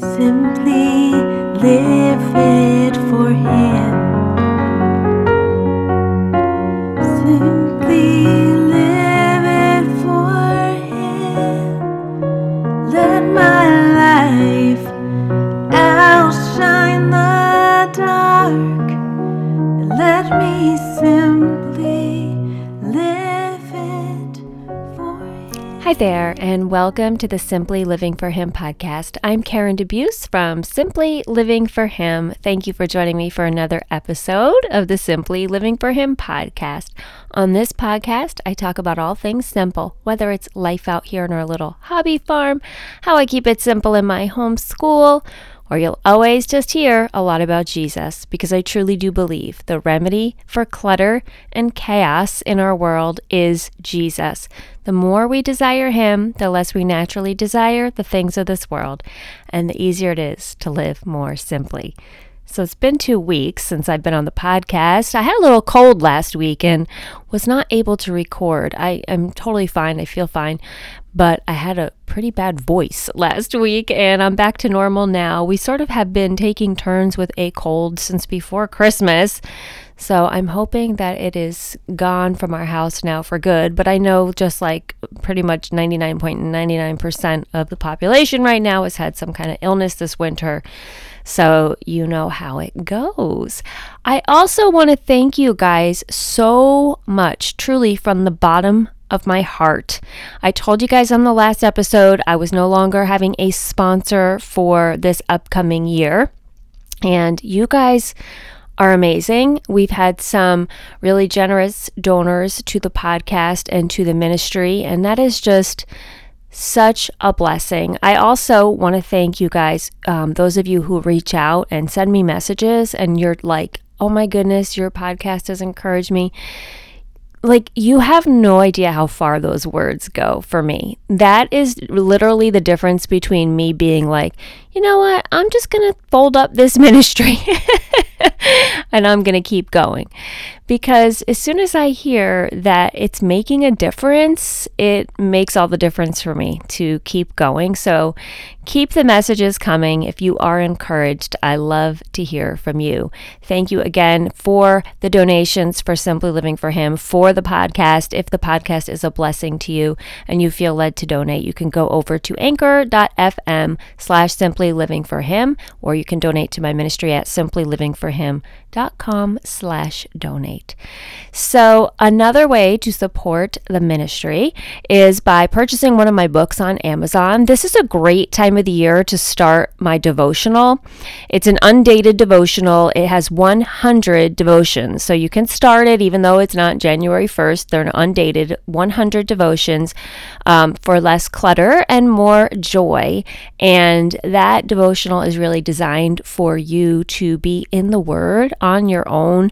Simply live welcome to the Simply Living for Him podcast. I'm Karen DeBeus from Simply Living for Him. Thank you for joining me for another episode of the Simply Living for Him podcast. On this podcast, I talk about all things simple, whether it's life out here in our little hobby farm, how I keep it simple in my homeschool, or you'll always just hear a lot about Jesus because I truly do believe the remedy for clutter and chaos in our world is Jesus. The more we desire Him, the less we naturally desire the things of this world, and the easier it is to live more simply. So it's been two weeks since I've been on the podcast. I had a little cold last week and was not able to record. I am totally fine. I feel fine. But I had a pretty bad voice last week and I'm back to normal now. We sort of have been taking turns with a cold since before Christmas. So I'm hoping that it is gone from our house now for good. But I know just like pretty much 99.99% of the population right now has had some kind of illness this winter. So you know how it goes. I also want to thank you guys so much, truly from the bottom of my heart. I told you guys on the last episode I was no longer having a sponsor for this upcoming year. And you guys are amazing. We've had some really generous donors to the podcast and to the ministry, and that is just such a blessing. I also want to thank you guys, um, those of you who reach out and send me messages, and you're like, oh my goodness, your podcast has encouraged me. Like, you have no idea how far those words go for me. That is literally the difference between me being like, you know what, I'm just going to fold up this ministry and I'm going to keep going. Because as soon as I hear that it's making a difference, it makes all the difference for me to keep going. So keep the messages coming. If you are encouraged, I love to hear from you. Thank you again for the donations for Simply Living for Him, for the podcast. If the podcast is a blessing to you and you feel led to donate, you can go over to anchor.fm slash simply living for him, or you can donate to my ministry at simplylivingforhim.com slash donate. So another way to support the ministry is by purchasing one of my books on Amazon. This is a great time of the year to start my devotional. It's an undated devotional. It has 100 devotions. So you can start it even though it's not January 1st. They're an undated 100 devotions um, for less clutter and more joy. And that devotional is really designed for you to be in the Word on your own,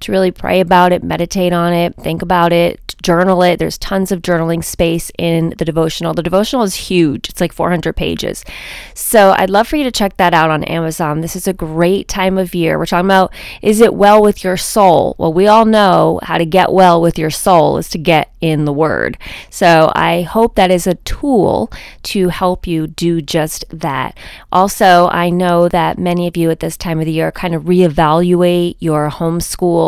to really pray about it, meditate on it, think about it, journal it. There's tons of journaling space in the devotional. The devotional is huge, it's like 400 pages. So I'd love for you to check that out on Amazon. This is a great time of year. We're talking about is it well with your soul? Well, we all know how to get well with your soul is to get in the Word. So I hope that is a tool to help you do just that. Also, I know that many of you at this time of the year kind of reevaluate your homeschool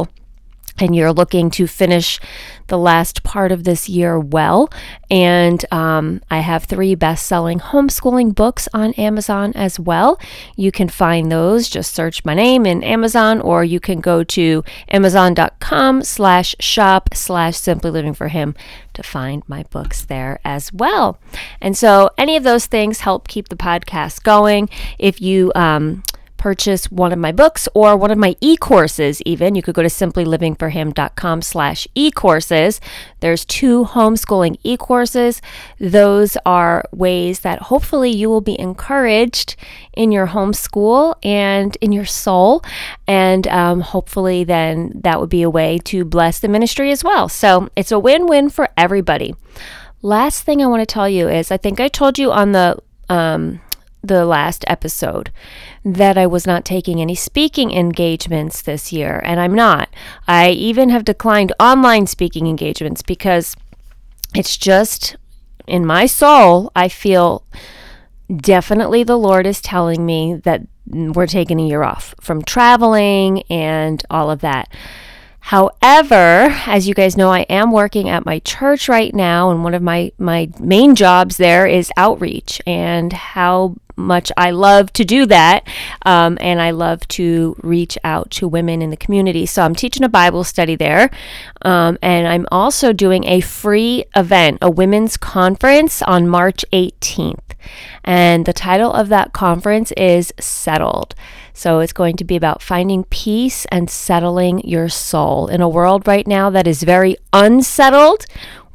and you're looking to finish the last part of this year well. And um, I have three best selling homeschooling books on Amazon as well. You can find those, just search my name in Amazon, or you can go to amazon.com slash shop slash simply living for him to find my books there as well. And so any of those things help keep the podcast going. If you, um, purchase one of my books or one of my e-courses even. You could go to simplylivingforhim.com slash e-courses. There's two homeschooling e-courses. Those are ways that hopefully you will be encouraged in your homeschool and in your soul. And um, hopefully then that would be a way to bless the ministry as well. So it's a win-win for everybody. Last thing i want to tell you is i think i told you on the um, the last episode that I was not taking any speaking engagements this year, and I'm not. I even have declined online speaking engagements because it's just in my soul, I feel definitely the Lord is telling me that we're taking a year off from traveling and all of that. However, as you guys know, I am working at my church right now, and one of my, my main jobs there is outreach and how much I love to do that. Um, and I love to reach out to women in the community. So I'm teaching a Bible study there. Um, and I'm also doing a free event, a women's conference on March 18th. And the title of that conference is Settled. So it's going to be about finding peace and settling your soul. In a world right now that is very unsettled,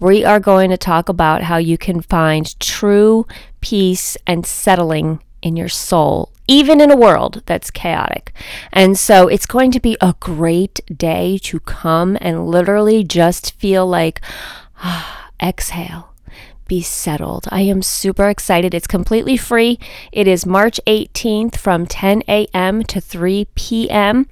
we are going to talk about how you can find true peace and settling in your soul, even in a world that's chaotic. And so it's going to be a great day to come and literally just feel like, ah, exhale be settled. I am super excited. It's completely free. It is March 18th from 10 a.m. to 3 p.m.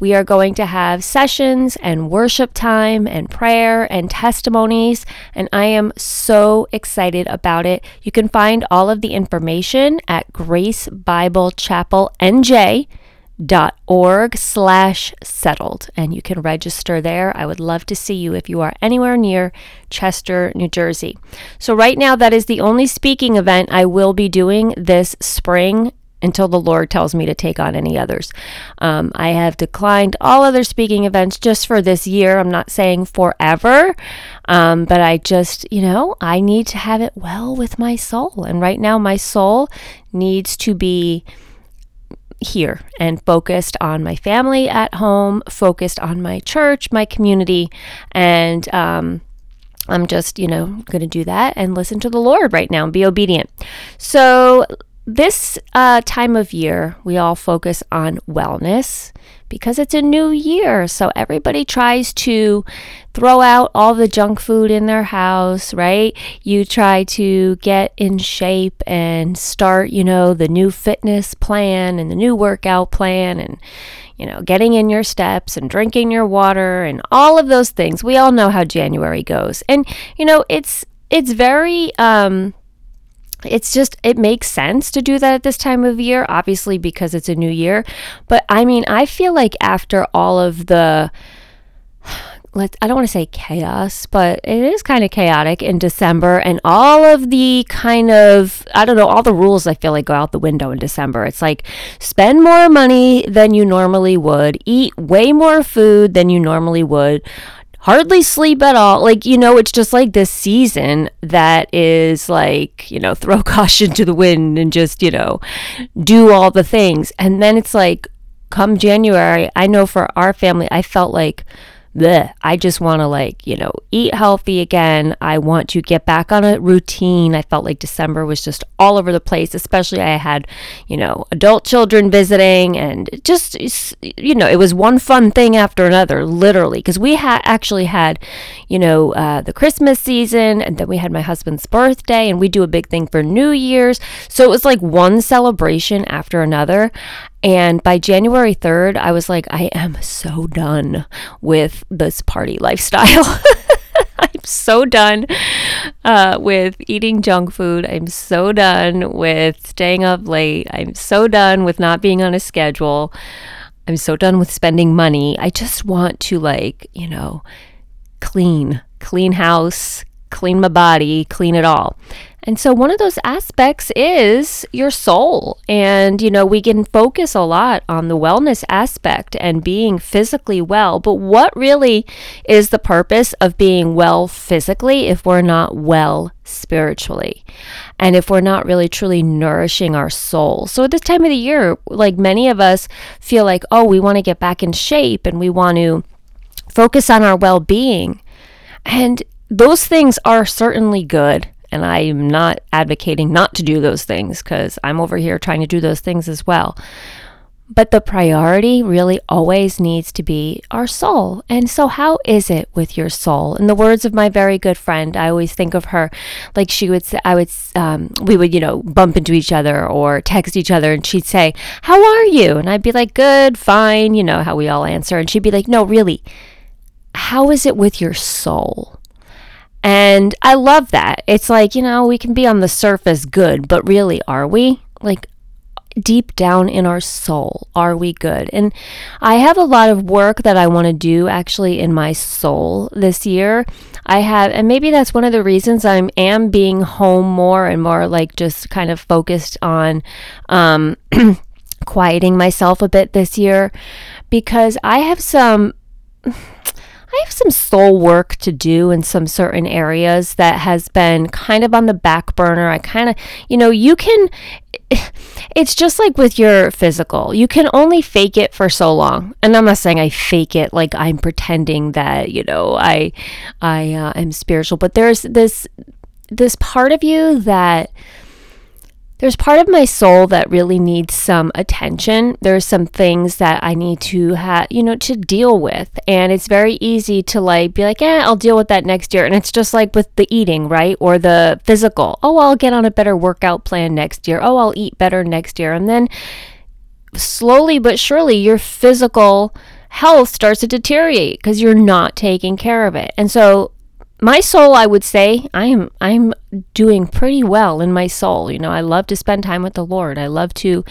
We are going to have sessions and worship time and prayer and testimonies, and I am so excited about it. You can find all of the information at Grace Bible Chapel NJ dot org slash settled and you can register there. I would love to see you if you are anywhere near chester new jersey. So right now that is the only speaking event i will be doing this spring until the lord tells me to take on any others. Um, i have declined all other speaking events just for this year. I'm not saying forever um, but i just you know i need to have it well with my soul. And right now my soul needs to be here and focused on my family at home, focused on my church, my community, and um, I'm just, you know, going to do that and listen to the Lord right now and be obedient. So, this uh, time of year, we all focus on wellness because it's a new year. So everybody tries to throw out all the junk food in their house, right? You try to get in shape and start, you know, the new fitness plan and the new workout plan and you know, getting in your steps and drinking your water and all of those things. We all know how January goes. And you know, it's it's very um it's just it makes sense to do that at this time of year obviously because it's a new year but i mean i feel like after all of the let I don't want to say chaos, but it is kind of chaotic in December and all of the kind of I don't know, all the rules I feel like go out the window in December. It's like spend more money than you normally would, eat way more food than you normally would, hardly sleep at all. Like, you know, it's just like this season that is like, you know, throw caution to the wind and just, you know, do all the things. And then it's like, come January, I know for our family, I felt like, bleh, I just want to like, you know, eat healthy again. I want to get back on a routine. I felt like December was just all over the place, especially I had, you know, adult children visiting and just, you know, it was one fun thing after another, literally, because we had actually had, you know, uh, the Christmas season and then we had my husband's birthday and we do a big thing for New Year's. So it was like one celebration after another. And by January 3rd, I was like, I am so done with this party lifestyle. I'm so done uh, with eating junk food. I'm so done with staying up late. I'm so done with not being on a schedule. I'm so done with spending money. I just want to, like, you know, clean, clean house, clean my body, clean it all. And so, one of those aspects is your soul. And, you know, we can focus a lot on the wellness aspect and being physically well. But what really is the purpose of being well physically if we're not well spiritually? And if we're not really truly nourishing our soul? So, at this time of the year, like many of us feel like, oh, we want to get back in shape and we want to focus on our well being. And those things are certainly good and I'm not advocating not to do those things because I'm over here trying to do those things as well. But the priority really always needs to be our soul. And so, how is it with your soul? In the words of my very good friend, I always think of her like she would say, I would, um, we would, you know, bump into each other or text each other, and she'd say, How are you? And I'd be like, Good, fine, you know, how we all answer. And she'd be like, No, really, how is it with your soul? And I love that. It's like, you know, we can be on the surface good, but really, are we? Like, deep down in our soul, are we good? And I have a lot of work that I want to do actually in my soul this year. I have, and maybe that's one of the reasons I am being home more and more like just kind of focused on um, quieting myself a bit this year because I have some I have some soul work to do in some certain areas that has been kind of on the back burner. I kind of, you know, you can it's just like with your physical. You can only fake it for so long. And I'm not saying I fake it like I'm pretending that, you know, I I uh, am spiritual, but there's this this part of you that there's part of my soul that really needs some attention. There's some things that I need to have, you know, to deal with. And it's very easy to like be like, eh, I'll deal with that next year. And it's just like with the eating, right? Or the physical. Oh, I'll get on a better workout plan next year. Oh, I'll eat better next year. And then slowly but surely, your physical health starts to deteriorate because you're not taking care of it. And so my soul i would say i am i'm doing pretty well in my soul. You know i love to spend time with the lord. I love to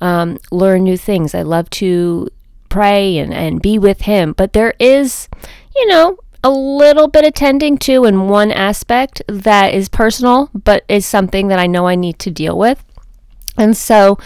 um, learn new things. I love to pray and, and be with him. But there is you know a little bit attending to in one aspect that is personal but is something that i know i need to deal with. And so,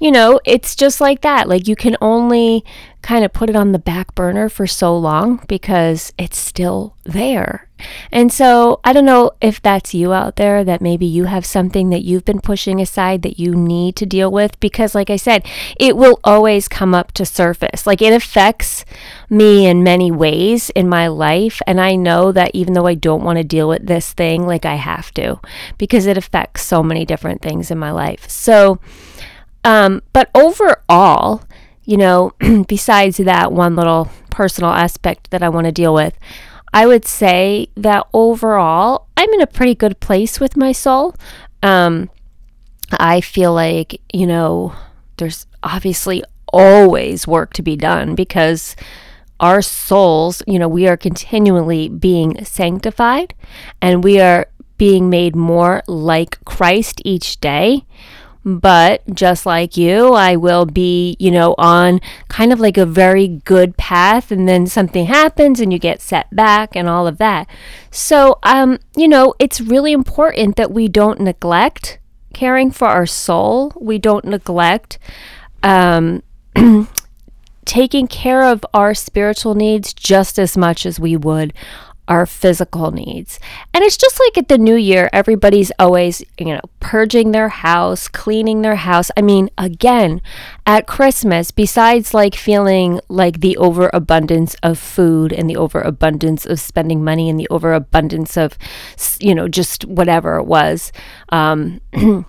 you know, it's just like that. Like you can only kind of put it on the back burner for so long because it's still there. And so I don't know if that's you out there that maybe you have something that you've been pushing aside that you need to deal with because like I said, it will always come up to surface. Like it affects me in many ways in my life and I know that even though I don't want to deal with this thing, like I have to because it affects so many different things in my life. So um but overall, you know, besides that one little personal aspect that I want to deal with, I would say that overall, I'm in a pretty good place with my soul. Um, I feel like, you know, there's obviously always work to be done because our souls, you know, we are continually being sanctified and we are being made more like Christ each day. But just like you, I will be, you know, on kind of like a very good path and then something happens and you get set back and all of that. So, um, you know, it's really important that we don't neglect caring for our soul. We don't neglect um, taking care of our spiritual needs just as much as we would our physical needs. And it's just like at the new year, everybody's always, you know, purging their house, cleaning their house. I mean, again, at Christmas, besides like feeling like the overabundance of food and the overabundance of spending money and the overabundance of, you know, just whatever it was, um,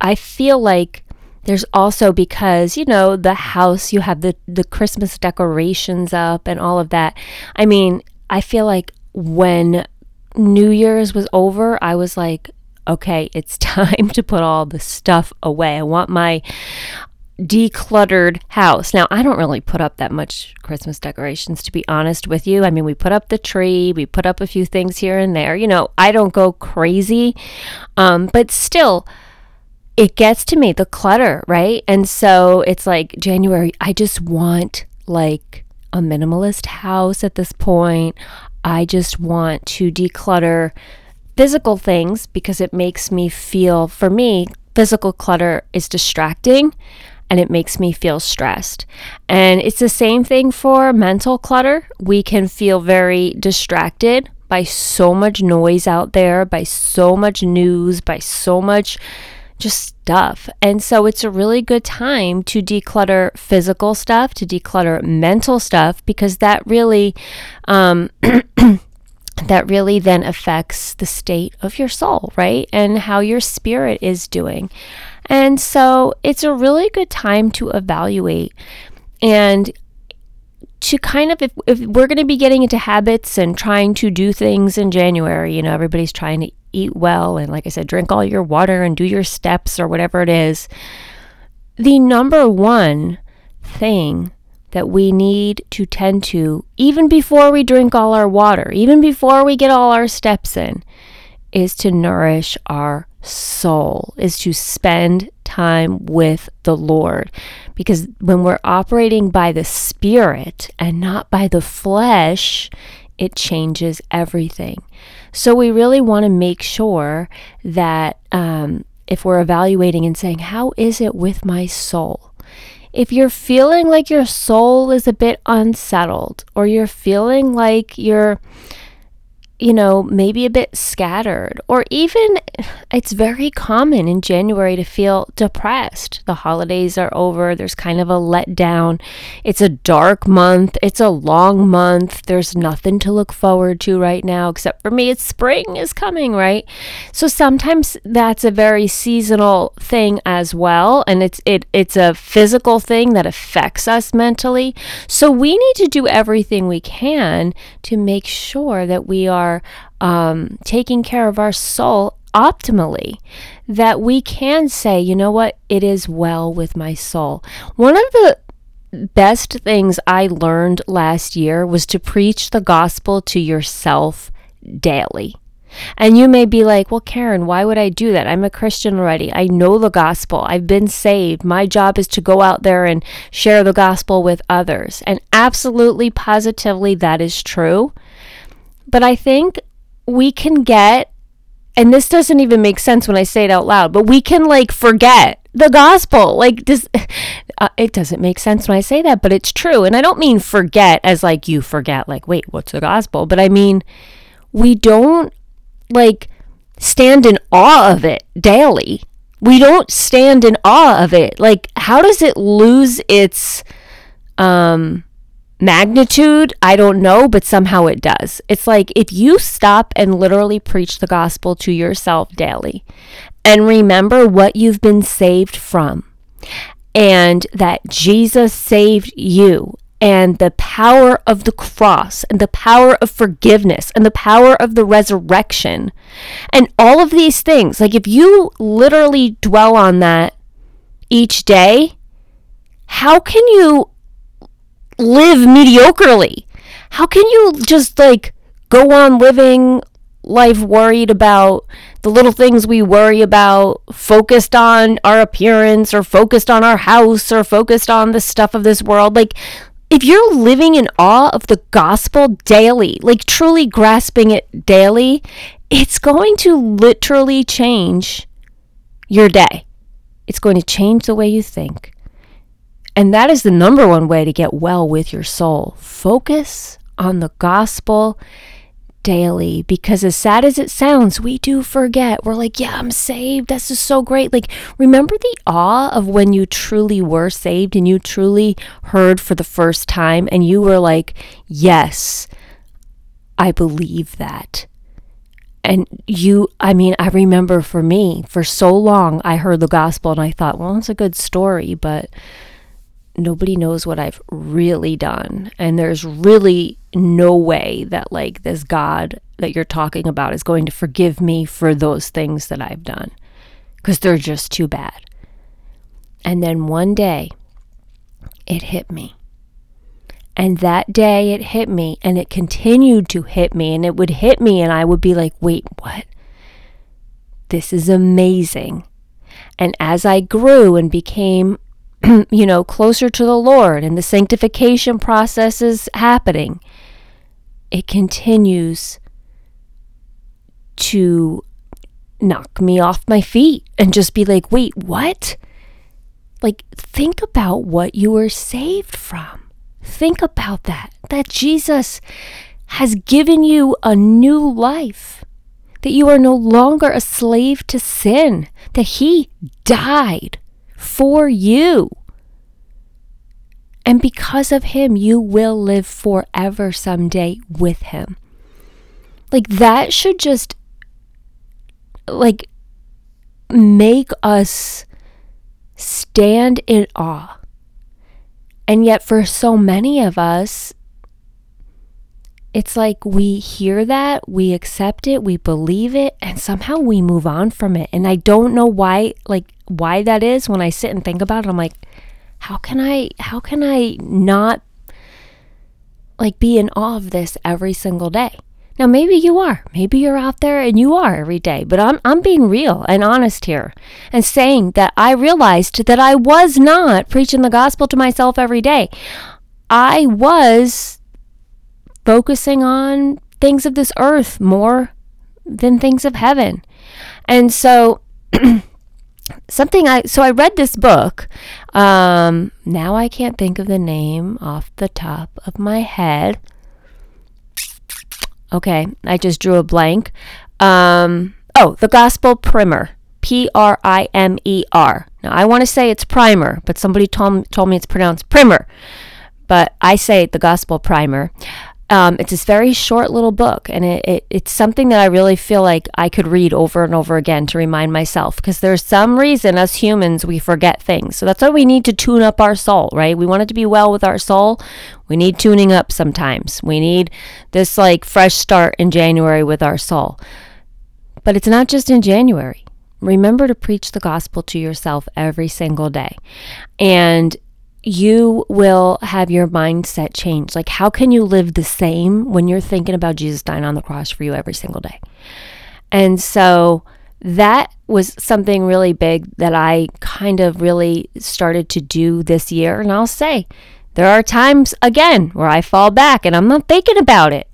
I feel like there's also because you know the house you have the the christmas decorations up and all of that i mean i feel like when New Year's was over, I was like, okay, it's time to put all the stuff away. I want my decluttered house. Now, I don't really put up that much Christmas decorations, to be honest with you. I mean, we put up the tree, we put up a few things here and there. You know, I don't go crazy, um, but still, it gets to me the clutter, right? And so it's like January, I just want like a minimalist house at this point. I just want to declutter physical things because it makes me feel, for me, physical clutter is distracting and it makes me feel stressed. And it's the same thing for mental clutter. We can feel very distracted by so much noise out there, by so much news, by so much just stuff. And so it's a really good time to declutter physical stuff, to declutter mental stuff, because that really, um, that really then affects the state of your soul, right? And how your spirit is doing. And so it's a really good time to evaluate and to kind of if, if we're going to be getting into habits and trying to do things in January, you know, everybody's trying to eat well and like I said, drink all your water and do your steps or whatever it is. The number one thing that we need to tend to, even before we drink all our water, even before we get all our steps in, is to nourish our soul, is to spend time with the Lord. Because when we're operating by the Spirit and not by the flesh, it changes everything. So we really want to make sure that um, if we're evaluating and saying, How is it with my soul? If you're feeling like your soul is a bit unsettled, or you're feeling like you're you know, maybe a bit scattered, or even it's very common in January to feel depressed. The holidays are over, there's kind of a letdown. It's a dark month, it's a long month, there's nothing to look forward to right now, except for me, it's spring is coming, right? So sometimes that's a very seasonal thing as well, and it's it it's a physical thing that affects us mentally. So we need to do everything we can to make sure that we are are um, taking care of our soul optimally, that we can say, you know what, it is well with my soul. One of the best things I learned last year was to preach the gospel to yourself daily. And you may be like, well, Karen, why would I do that? I'm a Christian already. I know the gospel. I've been saved. My job is to go out there and share the gospel with others. And absolutely, positively, that is true. But I think we can get, and this doesn't even make sense when I say it out loud, but we can like forget the gospel. Like, does uh, it doesn't make sense when I say that, but it's true. And I don't mean forget as like you forget, like, wait, what's the gospel? But I mean, we don't like stand in awe of it daily. We don't stand in awe of it. Like, how does it lose its um magnitude, I don't know, but somehow it does. It's like if you stop and literally preach the gospel to yourself daily and remember what you've been saved from and that Jesus saved you and the power of the cross and the power of forgiveness and the power of the resurrection and all of these things. Like if you literally dwell on that each day, how can you live mediocrely? How can you just like go on living life worried about the little things we worry about, focused on our appearance or focused on our house or focused on the stuff of this world? Like, if you're living in awe of the gospel daily, like truly grasping it daily, it's going to literally change your day. It's going to change the way you think. And that is the number one way to get well with your soul. Focus on the gospel daily because as sad as it sounds, we do forget. We're like, yeah, I'm saved. This is so great. Like, remember the awe of when you truly were saved and you truly heard for the first time and you were like, yes, I believe that. And you, I mean, I remember for me, for so long, I heard the gospel and I thought, well, it's a good story, but nobody knows what I've really done. And there's really no way that, like, this God that you're talking about is going to forgive me for those things that I've done because they're just too bad. And then one day, it hit me. And that day it hit me and it continued to hit me and it would hit me and I would be like, wait, what? This is amazing. And as I grew and became you know, closer to the Lord and the sanctification process is happening, it continues to knock me off my feet and just be like, wait, what? Like, think about what you were saved from. Think about that. That Jesus has given you a new life. That you are no longer a slave to sin. That He died for you. And because of him, you will live forever someday with him. Like that should just like make us stand in awe. And yet, for so many of us, it's like we hear that, we accept it, we believe it, and somehow we move on from it. And I don't know why, like, why that is. When I sit and think about it, I'm like, how can I how can I not like be in awe of this every single day? Now maybe you are. Maybe you're out there and you are every day, but I'm I'm being real and honest here and saying that I realized that I was not preaching the gospel to myself every day. I was focusing on things of this earth more than things of heaven. And so something I so I read this book. Um, now I can't think of the name off the top of my head. Okay, I just drew a blank. Um, oh, the Gospel Primer. P R I M E R. Now I want to say it's primer, but somebody told, told me it's pronounced primer. But I say the Gospel Primer. Um, it's this very short little book, and it, it, it's something that I really feel like I could read over and over again to remind myself because there's some reason as humans we forget things. So that's why we need to tune up our soul, right? We want it to be well with our soul. We need tuning up sometimes. We need this like fresh start in January with our soul. But it's not just in January. Remember to preach the gospel to yourself every single day. And you will have your mindset change. Like, how can you live the same when you're thinking about Jesus dying on the cross for you every single day? And so that was something really big that I kind of really started to do this year. And I'll say, there are times again where I fall back and I'm not thinking about it.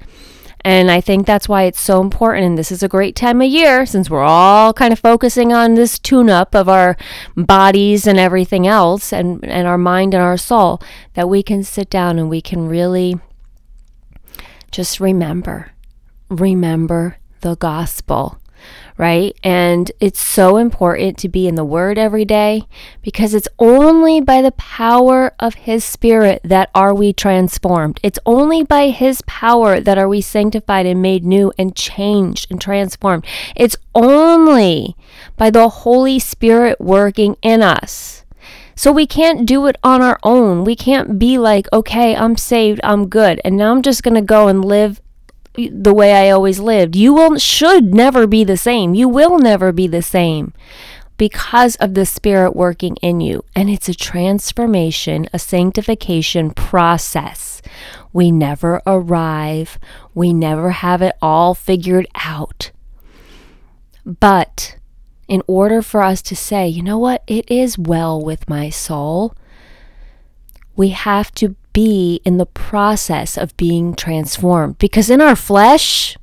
And I think that's why it's so important. And this is a great time of year since we're all kind of focusing on this tune up of our bodies and everything else and, and our mind and our soul that we can sit down and we can really just remember, remember the gospel right? And it's so important to be in the Word every day because it's only by the power of His Spirit that are we transformed. It's only by His power that are we sanctified and made new and changed and transformed. It's only by the Holy Spirit working in us. So we can't do it on our own. We can't be like, okay, I'm saved, I'm good, and now I'm just going to go and live the way I always lived. You will should never be the same. You will never be the same because of the spirit working in you. And it's a transformation, a sanctification process. We never arrive. We never have it all figured out. But in order for us to say, you know what, it is well with my soul, we have to be in the process of being transformed. Because in our flesh,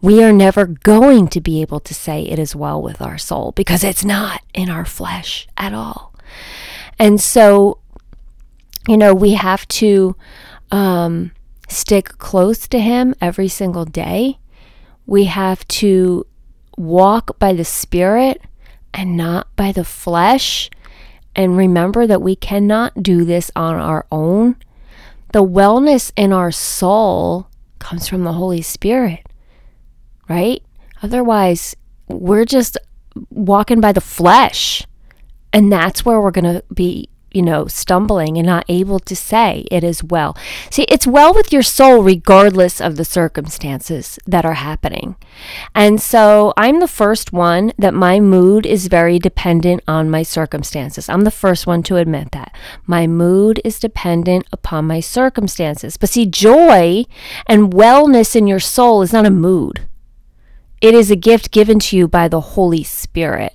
we are never going to be able to say it is well with our soul because it's not in our flesh at all. And so, you know, we have to um, stick close to Him every single day. We have to walk by the Spirit and not by the flesh. And remember that we cannot do this on our own the wellness in our soul comes from the Holy Spirit, right? Otherwise, we're just walking by the flesh. And that's where we're going to be you know, stumbling and not able to say it is well. See, it's well with your soul regardless of the circumstances that are happening. And so I'm the first one that my mood is very dependent on my circumstances. I'm the first one to admit that. My mood is dependent upon my circumstances. But see, joy and wellness in your soul is not a mood. It is a gift given to you by the Holy Spirit.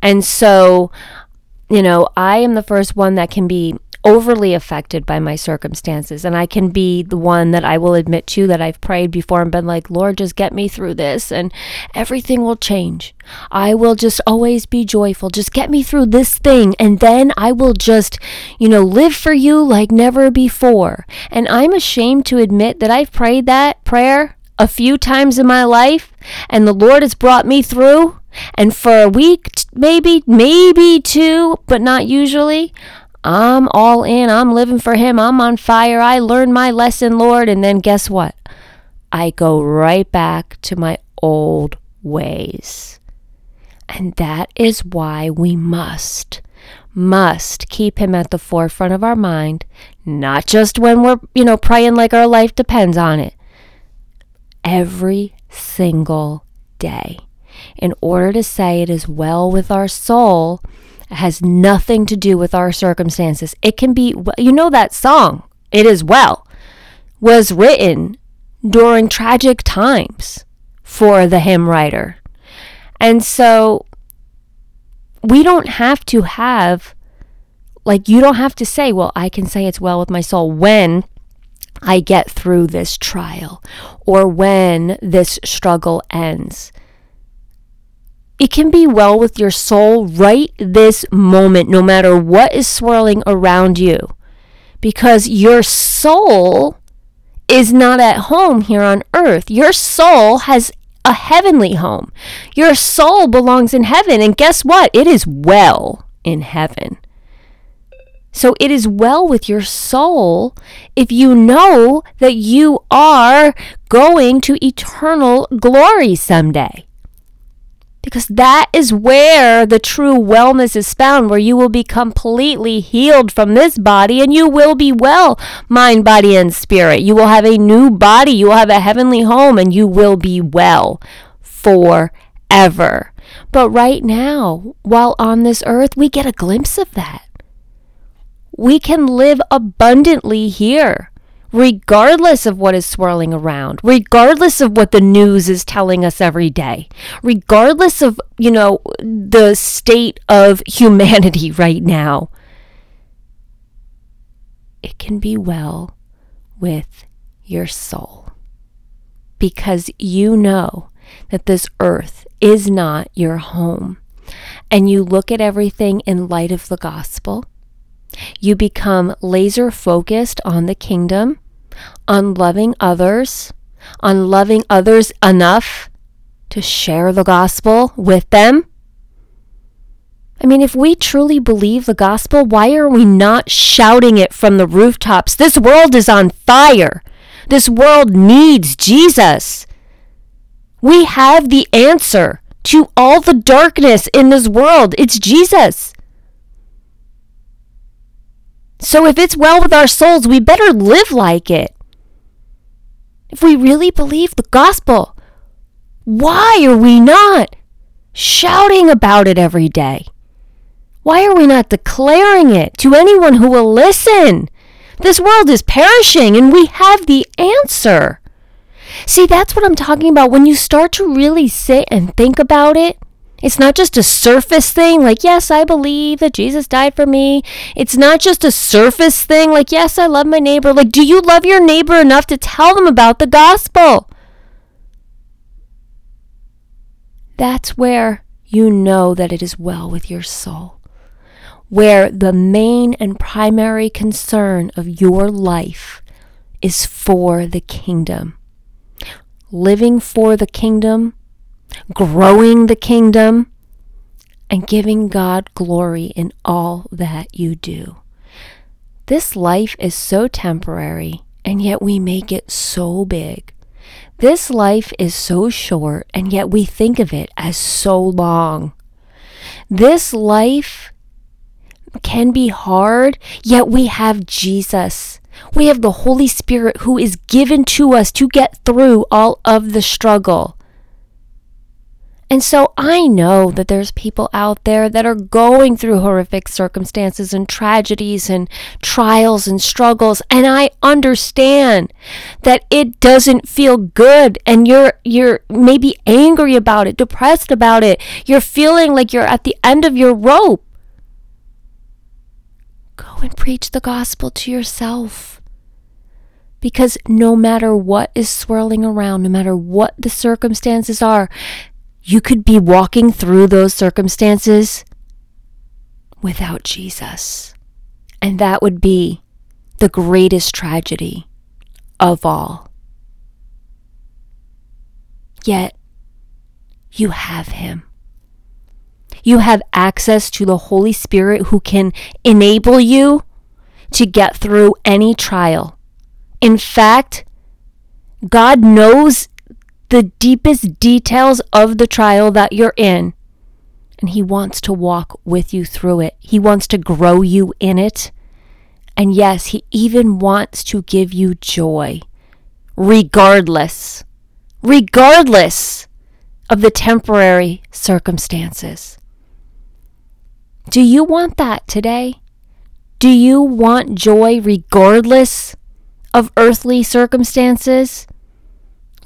And so you know, I am the first one that can be overly affected by my circumstances. And I can be the one that I will admit to that I've prayed before and been like, Lord, just get me through this and everything will change. I will just always be joyful. Just get me through this thing. And then I will just, you know, live for you like never before. And I'm ashamed to admit that I've prayed that prayer a few times in my life and the Lord has brought me through. And for a week, maybe, maybe two, but not usually, I'm all in. I'm living for Him. I'm on fire. I learned my lesson, Lord. And then guess what? I go right back to my old ways. And that is why we must, must keep Him at the forefront of our mind, not just when we're, you know, praying like our life depends on it, every single day in order to say it is well with our soul has nothing to do with our circumstances. It can be, you know, that song, It Is Well, was written during tragic times for the hymn writer. And so we don't have to have, like, you don't have to say, well, I can say it's well with my soul when I get through this trial or when this struggle ends. It can be well with your soul right this moment, no matter what is swirling around you, because your soul is not at home here on earth. Your soul has a heavenly home. Your soul belongs in heaven, and guess what? It is well in heaven. So it is well with your soul if you know that you are going to eternal glory someday. Because that is where the true wellness is found, where you will be completely healed from this body and you will be well, mind, body, and spirit. You will have a new body, you will have a heavenly home, and you will be well forever. But right now, while on this earth, we get a glimpse of that we can live abundantly here, regardless of what is swirling around, regardless of what the news is telling us every day, regardless of, you know, the state of humanity right now. It can be well with your soul because you know that this earth is not your home. And you look at everything in light of the gospel you become laser focused on the kingdom, on loving others, on loving others enough to share the gospel with them. I mean, if we truly believe the gospel, why are we not shouting it from the rooftops? This world is on fire. This world needs Jesus. We have the answer to all the darkness in this world. It's Jesus. So if it's well with our souls, we better live like it. If we really believe the gospel, why are we not shouting about it every day? Why are we not declaring it to anyone who will listen? This world is perishing and we have the answer. See, that's what I'm talking about. When you start to really sit and think about it, it's not just a surface thing, like, yes, I believe that Jesus died for me. It's not just a surface thing, like, yes, I love my neighbor. Like, do you love your neighbor enough to tell them about the gospel? That's where you know that it is well with your soul. Where the main and primary concern of your life is for the kingdom. Living for the kingdom growing the kingdom, and giving God glory in all that you do. This life is so temporary, and yet we make it so big. This life is so short, and yet we think of it as so long. This life can be hard, yet we have Jesus. We have the Holy Spirit who is given to us to get through all of the struggle. And so I know that there's people out there that are going through horrific circumstances and tragedies and trials and struggles and I understand that it doesn't feel good and you're you're maybe angry about it, depressed about it. You're feeling like you're at the end of your rope. Go and preach the gospel to yourself. Because no matter what is swirling around, no matter what the circumstances are, you could be walking through those circumstances without Jesus. And that would be the greatest tragedy of all. Yet, you have Him. You have access to the Holy Spirit who can enable you to get through any trial. In fact, God knows the deepest details of the trial that you're in. And He wants to walk with you through it. He wants to grow you in it. And yes, He even wants to give you joy, regardless, regardless of the temporary circumstances. Do you want that today? Do you want joy regardless of earthly circumstances?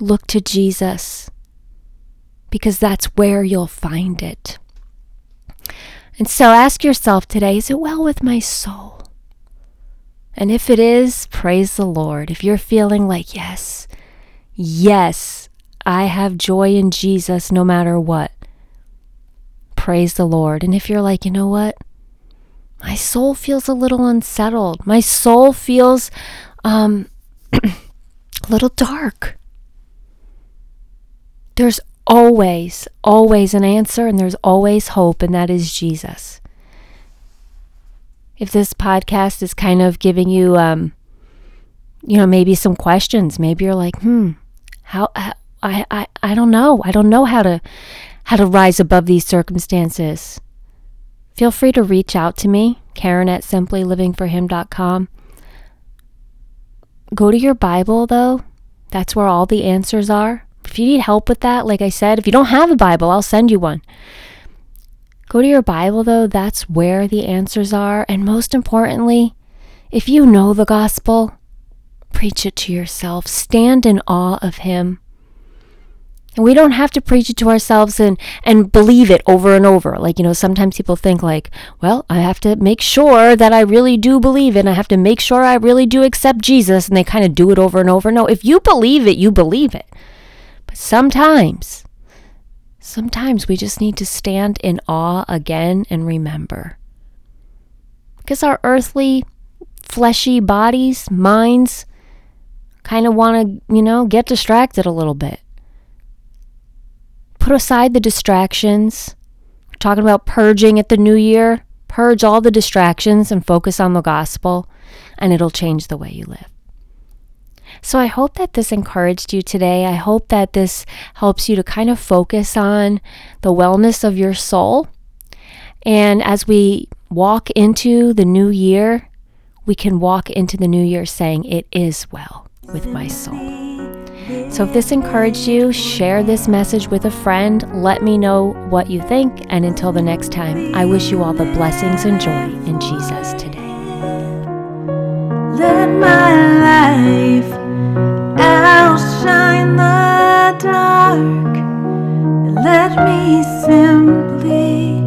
Look to Jesus because that's where you'll find it. And so ask yourself today is it well with my soul? And if it is, praise the Lord. If you're feeling like, yes, yes, I have joy in Jesus no matter what, praise the Lord. And if you're like, you know what? My soul feels a little unsettled. My soul feels um, a little dark. There's always, always an answer, and there's always hope, and that is Jesus. If this podcast is kind of giving you, um, you know, maybe some questions, maybe you're like, hmm, how, I, I, I don't know. I don't know how to, how to rise above these circumstances. Feel free to reach out to me, Karen at simplylivingforhim.com. Go to your Bible, though. That's where all the answers are. If you need help with that, like I said, if you don't have a Bible, I'll send you one. Go to your Bible, though, that's where the answers are. And most importantly, if you know the gospel, preach it to yourself. Stand in awe of Him. And we don't have to preach it to ourselves and, and believe it over and over. Like, you know, sometimes people think, like, well, I have to make sure that I really do believe it. And I have to make sure I really do accept Jesus. And they kind of do it over and over. No, if you believe it, you believe it. Sometimes, sometimes we just need to stand in awe again and remember. Because our earthly, fleshy bodies, minds, kind of want to, you know, get distracted a little bit. Put aside the distractions. We're talking about purging at the new year. Purge all the distractions and focus on the gospel, and it'll change the way you live. So I hope that this encouraged you today. I hope that this helps you to kind of focus on the wellness of your soul. And as we walk into the new year, we can walk into the new year saying, It is well with my soul. So if this encouraged you, share this message with a friend. Let me know what you think. And until the next time, I wish you all the blessings and joy in Jesus today. Let my light outshine the dark. Let me simply.